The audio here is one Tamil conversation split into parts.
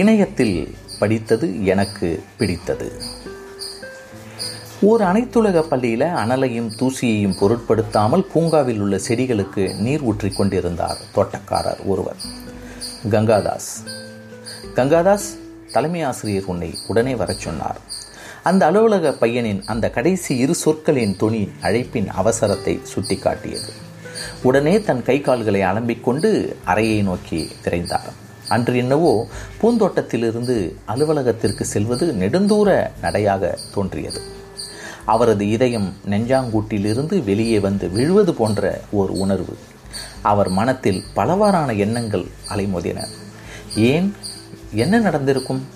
இணையத்தில் படித்தது எனக்கு பிடித்தது. ஓர் அனைத்துலக பள்ளியில் அனலையும் தூசியையும் பொருட்படுத்தாமல் பூங்காவில் உள்ள செடிகளுக்கு நீர் ஊற்றி கொண்டிருந்தார் தோட்டக்காரர் ஒருவர் கங்காதாஸ். கங்காதாஸ் தலைமை ஆசிரியர் உன்னை உடனே வரச் சொன்னார். அந்த அலுவலக பையனின் அந்த கடைசி இரு சொற்களின் துணி அழைப்பின் அவசரத்தை சுட்டிக்காட்டியது. உடனே தன் கை கால்களை அலம்பிக்கொண்டு அறையை நோக்கி திரைந்தார். அன்று என்னவோ பூந்தோட்டத்திலிருந்து அலுவலகத்திற்கு செல்வது நெடுந்தூர நடையாக தோன்றியது. அவரது இதயம் நெஞ்சாங்கூட்டிலிருந்து வெளியே வந்து விழுவது போன்ற ஓர் உணர்வு. அவர் மனத்தில் பலவாறான எண்ணங்கள் அலைமோதின. ஏன்? என்ன நடந்திருக்கும்?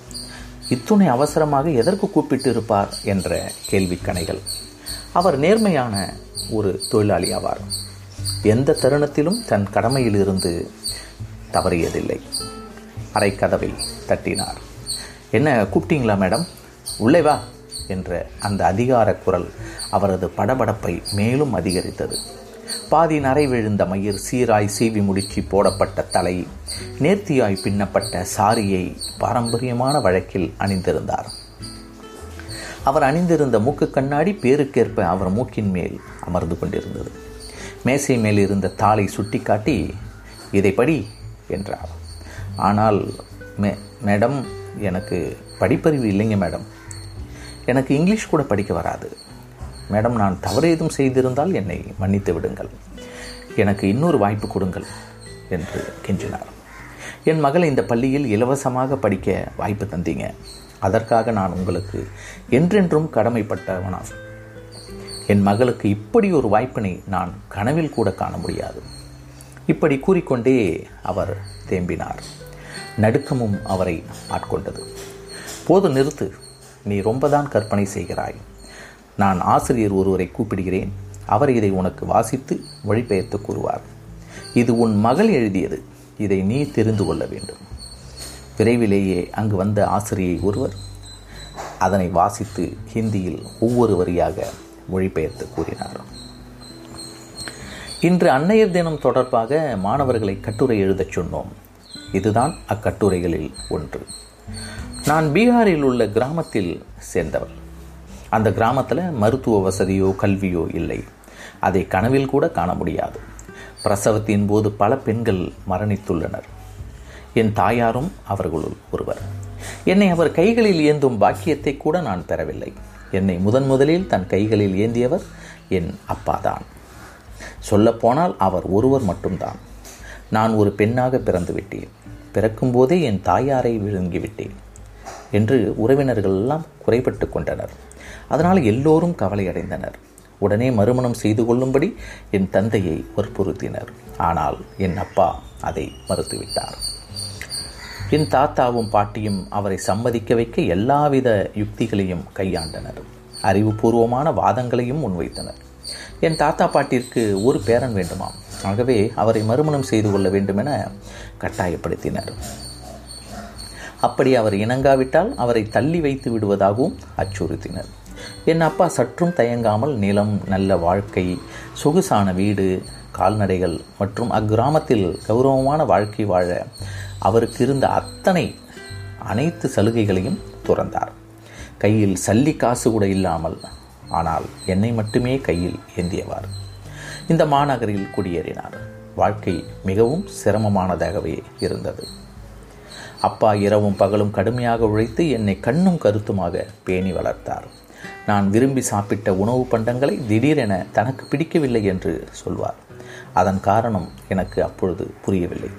இத்துணை அவசரமாக எதற்கு கூப்பிட்டு இருப்பார் என்ற கேள்விக்கணைகள் அவர் நேர்மையான ஒரு தொழிலாளி ஆவார். எந்த தருணத்திலும் தன் கடமையிலிருந்து தவறியதில்லை. அறைக்கதவை தட்டினார். என்ன கூப்பிட்டீங்களா மேடம்? உள்ளே வா என்ற அந்த அதிகார குரல் அவரது படபடப்பை மேலும் அதிகரித்தது. பாதி நரை விழுந்த மயிர் சீராய் சீவி முடிச்சு போடப்பட்ட தலை நேர்த்தியாய் பின்னப்பட்ட சாரியை பாரம்பரியமான வழக்கில் அணிந்திருந்தார். அவர் அணிந்திருந்த மூக்கு கண்ணாடி பேருக்கேற்ப அவர் மூக்கின் மேல் அமர்ந்து கொண்டிருந்தது. மேசை மேல் இருந்த தாளை சுட்டிக்காட்டி இதை படி என்றார். ஆனால் மே மேடம் எனக்கு படிப்பறிவு இல்லைங்க மேடம். எனக்கு இங்கிலீஷ் கூட படிக்க வராது. மேடம் நான் தவறு ஏதும் செய்திருந்தால் என்னை மன்னித்து விடுங்கள். எனக்கு இன்னொரு வாய்ப்பு கொடுங்கள் என்று கெஞ்சினார். என் மகளை இந்த பள்ளியில் இலவசமாக படிக்க வாய்ப்பு தந்தீங்க. அதற்காக நான் உங்களுக்கு என்றென்றும் கடமைப்பட்டவனாகும் என் மகளுக்கு இப்படி ஒரு வாய்ப்பினை நான் கனவில் கூட காண முடியாது. இப்படி கூறிக்கொண்டே அவர் தேம்பினார். நடுக்கமும் அவரை ஆட்கொண்டது. போது நிறுத்து நீ ரொம்பதான் கற்பனை செய்கிறாய். நான் ஆசிரியர் ஒருவரை கூப்பிடுகிறேன். அவர் இதை உனக்கு வாசித்து வழிபெயர்த்து கூறுவார். இது உன் மகள் எழுதியது. இதை நீ தெரிந்து கொள்ள வேண்டும். விரைவிலேயே அங்கு வந்த ஆசிரியை ஒருவர் அதனை வாசித்து ஹிந்தியில் ஒவ்வொரு வரியாக மொழிபெயர்த்து கூறினார். இன்று அன்னையர் தினம் தொடர்பாக மாணவர்களை கட்டுரை எழுதச் சொன்னோம். இதுதான் அக்கட்டுரைகளில் ஒன்று. நான் பீகாரில் உள்ள கிராமத்தில் சேர்ந்தவர் அந்த கிராமத்தில் மருத்துவ வசதியோ கல்வியோ இல்லை. அதை கனவில் கூட காண முடியாது. பிரசவத்தின் போது பல பெண்கள் மரணித்துள்ளனர். என் தாயாரும் அவர்களுள் ஒருவர். என்னை அவர் கைகளில் ஏந்தும் பாக்கியத்தை கூட நான் பெறவில்லை. என்னை முதன் முதலில் தன் கைகளில் ஏந்தியவர் என் அப்பாதான். சொல்லப்போனால் அவர் ஒருவர் மட்டும்தான். நான் ஒரு பெண்ணாக பிறந்து விட்டேன் பிறக்கும்போதே என் தாயாரை விழுங்கிவிட்டேன் என்று உறவினர்கள் எல்லாம் குறைபட்டு கொண்டனர். அதனால் எல்லோரும் கவலையடைந்தனர். உடனே மறுமணம் செய்து கொள்ளும்படி என் தந்தையை வற்புறுத்தினர். ஆனால் என் அப்பா அதை மறுத்துவிட்டார். என் தாத்தாவும் பாட்டியும் அவரை சம்மதிக்க வைக்க எல்லாவித யுக்திகளையும் கையாண்டனர். அறிவுபூர்வமான வாதங்களையும் முன்வைத்தனர். என் தாத்தா பாட்டிற்கு ஒரு பேரன் வேண்டுமாம். ஆகவே அவரை மறுமணம் செய்து கொள்ள வேண்டுமென கட்டாயப்படுத்தினர். அப்படி அவர் இணங்காவிட்டால் அவரை தள்ளி வைத்து விடுவதாகவும் அச்சுறுத்தினர். என் அப்பா சற்றும் தயங்காமல் நிலம் நல்ல வாழ்க்கை சொகுசான வீடு கால்நடைகள் மற்றும் அக்கிராமத்தில் கௌரவமான வாழ்க்கை வாழ அவருக்கு இருந்த அத்தனை அனைத்து சலுகைகளையும் துறந்தார். கையில் சல்லி காசு கூட இல்லாமல் ஆனால் என்னை மட்டுமே கையில் ஏந்தியவார். இந்த மாநகரில் குடியேறினார். வாழ்க்கை மிகவும் சிரமமானதாகவே இருந்தது. அப்பா இரவும் பகலும் கடுமையாக உழைத்து என்னை கண்ணும் கருத்துமாக பேணி வளர்த்தார். நான் விரும்பி சாப்பிட்ட உணவு பண்டங்களை திடீரென தனக்கு பிடிக்கவில்லை என்று சொல்வார். அதன் காரணம் எனக்கு அப்பொழுது புரியவில்லை.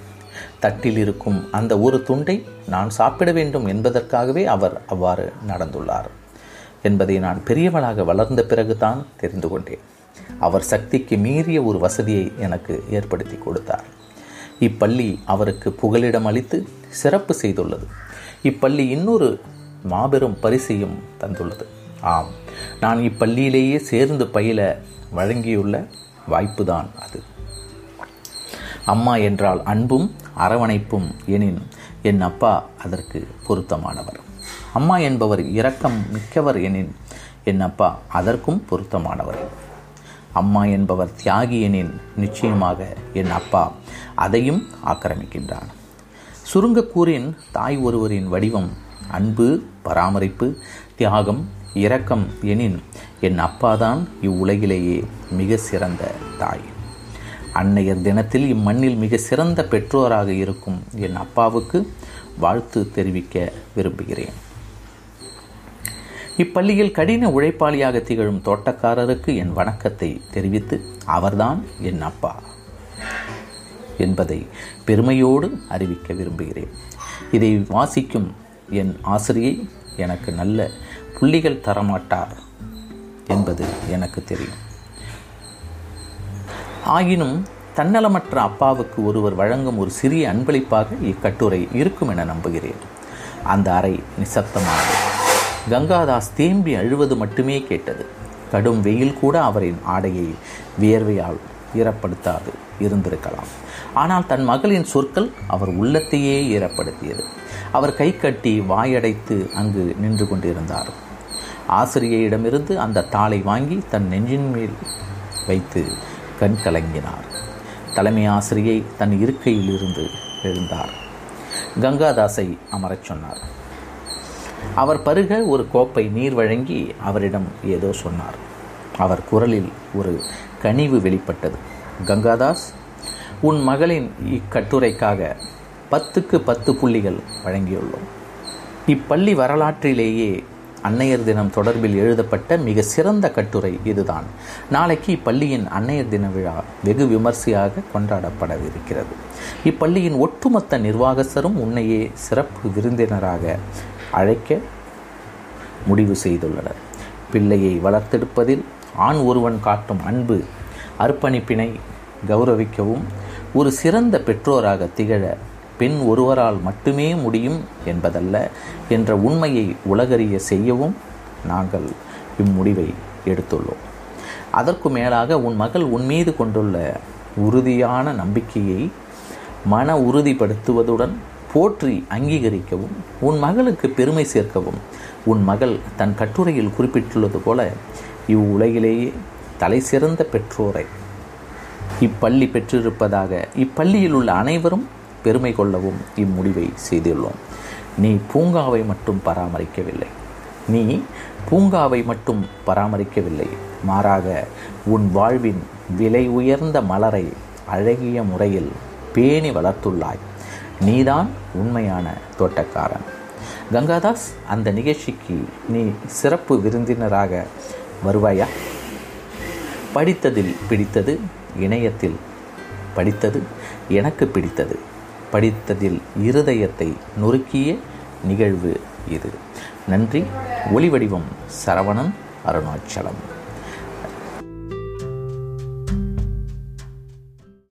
தட்டில் இருக்கும் அந்த ஒரு துண்டை நான் சாப்பிட வேண்டும் என்பதற்காகவே அவர் அவ்வாறு நடந்துள்ளார் என்பதை நான் பெரியவளாக வளர்ந்த பிறகுதான் தெரிந்து கொண்டேன். அவர் சக்திக்கு மீறிய ஒரு வசதியை எனக்கு ஏற்படுத்தி கொடுத்தார். இப்பள்ளி அவருக்கு புகலிடம் அளித்து சிறப்பு செய்துள்ளது. இப்பள்ளி இன்னொரு மாபெரும் பரிசையும் தந்துள்ளது. ஆம் நான் இப்பள்ளியிலேயே சேர்ந்து பயில வழங்கியுள்ள வாய்ப்புதான் அது. அம்மா என்றால் அன்பும் அரவணைப்பும் எனின் என் அப்பா அதற்கு பொருத்தமானவர். அம்மா என்பவர் இரக்கம் மிக்கவர் எனின் என் அப்பா அதற்கும் பொருத்தமானவர். அம்மா என்பவர் தியாகியனின் நிச்சயமாக என் அப்பா அதையும் ஆக்கிரமிக்கின்றான். சுருங்கக்கூறின் தாய் ஒருவரின் வடிவம் அன்பு பராமரிப்பு தியாகம் இரக்கம் எனின் என் அப்பாதான் இவ்வுலகிலேயே மிக சிறந்த தாய். அன்னையர் தினத்தில் இம்மண்ணில் மிக சிறந்த பெற்றோராக இருக்கும் என் அப்பாவுக்கு வாழ்த்து தெரிவிக்க விரும்புகிறேன். இப்பள்ளியில் கடின உழைப்பாளியாக திகழும் தோட்டக்காரருக்கு என் வணக்கத்தை தெரிவித்து அவர்தான் என் அப்பா என்பதை பெருமையோடு அறிவிக்க விரும்புகிறேன். இதை வாசிக்கும் என் ஆசிரியை எனக்கு நல்ல புள்ளிகள் தரமாட்டார் என்பது எனக்கு தெரியும். ஆயினும் தன்னலமற்ற அப்பாவுக்கு ஒருவர் வழங்கும் ஒரு சிறிய அன்பளிப்பாக இக்கட்டுரை இருக்கும் என நம்புகிறேன். அந்த அறை நிசப்தமானது. கங்காதாஸ் தேம்பி அழுவது மட்டுமே கேட்டது. கடும் வெயில் கூட அவரின் ஆடையை வியர்வையால் ஈரப்படுத்தாது இருந்திருக்கலாம். ஆனால் தன் மகளின் சொற்கள் அவர் உள்ளத்தையே ஈரப்படுத்தியது. அவர் கை கட்டி வாயடைத்து அங்கு நின்று கொண்டிருந்தார். ஆசிரியரிடமிருந்து அந்த தாளை வாங்கி தன் நெஞ்சின் மேல் வைத்து கண் கலங்கினார். தலைமை ஆசிரியை தன் இருக்கையில் இருந்து எழுந்தார். கங்காதாஸை அமரச் சொன்னார். அவர் பருக ஒரு கோப்பை நீர் வழங்கி அவரிடம் ஏதோ சொன்னார். அவர் குரலில் ஒரு கனிவு வெளிப்பட்டது. கங்காதாஸ் உன் மகளின் இக்கட்டுரைக்காக பத்துக்கு பத்து புள்ளிகள் வழங்கியுள்ளோம். இப்பள்ளி வரலாற்றிலேயே அன்னையர் தினம் தொடர்பில் எழுதப்பட்ட மிக சிறந்த கட்டுரை இதுதான். நாளைக்கு இப்பள்ளியின் அன்னையர் தின விழா வெகு விமர்சையாக கொண்டாடப்படவிருக்கிறது. இப்பள்ளியின் ஒட்டுமொத்த நிர்வாகஸ்தரும் உன்னையே சிறப்பு விருந்தினராக அழைக்க முடிவு செய்துள்ளனர். பிள்ளையை வளர்த்தெடுப்பதில் ஆண் ஒருவன் காட்டும் அன்பு அர்ப்பணிப்பினை கௌரவிக்கவும் ஒரு சிறந்த பெற்றோராக திகழ பெண் ஒருவரால் மட்டுமே முடியும் என்பதல்ல என்ற உண்மையை உலகறிய செய்யவும் நாங்கள் இம்முடிவை எடுத்துள்ளோம். அதற்கு மேலாக உன் மகள் உன் மீது கொண்டுள்ள உறுதியான நம்பிக்கையை மன உறுதிப்படுத்துவதுடன் போற்றி அங்கீகரிக்கவும் உன் மகளுக்கு பெருமை சேர்க்கவும். உன் மகள் தன் கட்டுரையில் குறிப்பிட்டுள்ளது போல இவ்வுலகிலேயே தலை சிறந்த பெற்றோரை. இப்பள்ளி பெற்றிருப்பதாக இப்பள்ளியில் உள்ள அனைவரும் பெருமை கொள்ளவும் இம்முடிவை செய்துள்ளோம். நீ பூங்காவை மட்டும் பராமரிக்கவில்லை. நீ பூங்காவை மட்டும் பராமரிக்கவில்லை. மாறாக உன் வாழ்வின் விலை உயர்ந்த மலரை அழகிய முறையில் பேணி வளர்த்துள்ளாய். நீதான் உண்மையான தோட்டக்காரன். கங்காதாஸ் அந்த நிகழ்ச்சிக்கு நீ சிறப்பு விருந்தினராக வருவாயா? படித்ததில் பிடித்தது இணையத்தில் படித்தது எனக்கு பிடித்தது. படித்ததில் இருதயத்தை நொறுக்கிய நிகழ்வு இது. நன்றி. ஒளிவடிவம் சரவணன் அருணாச்சலம்.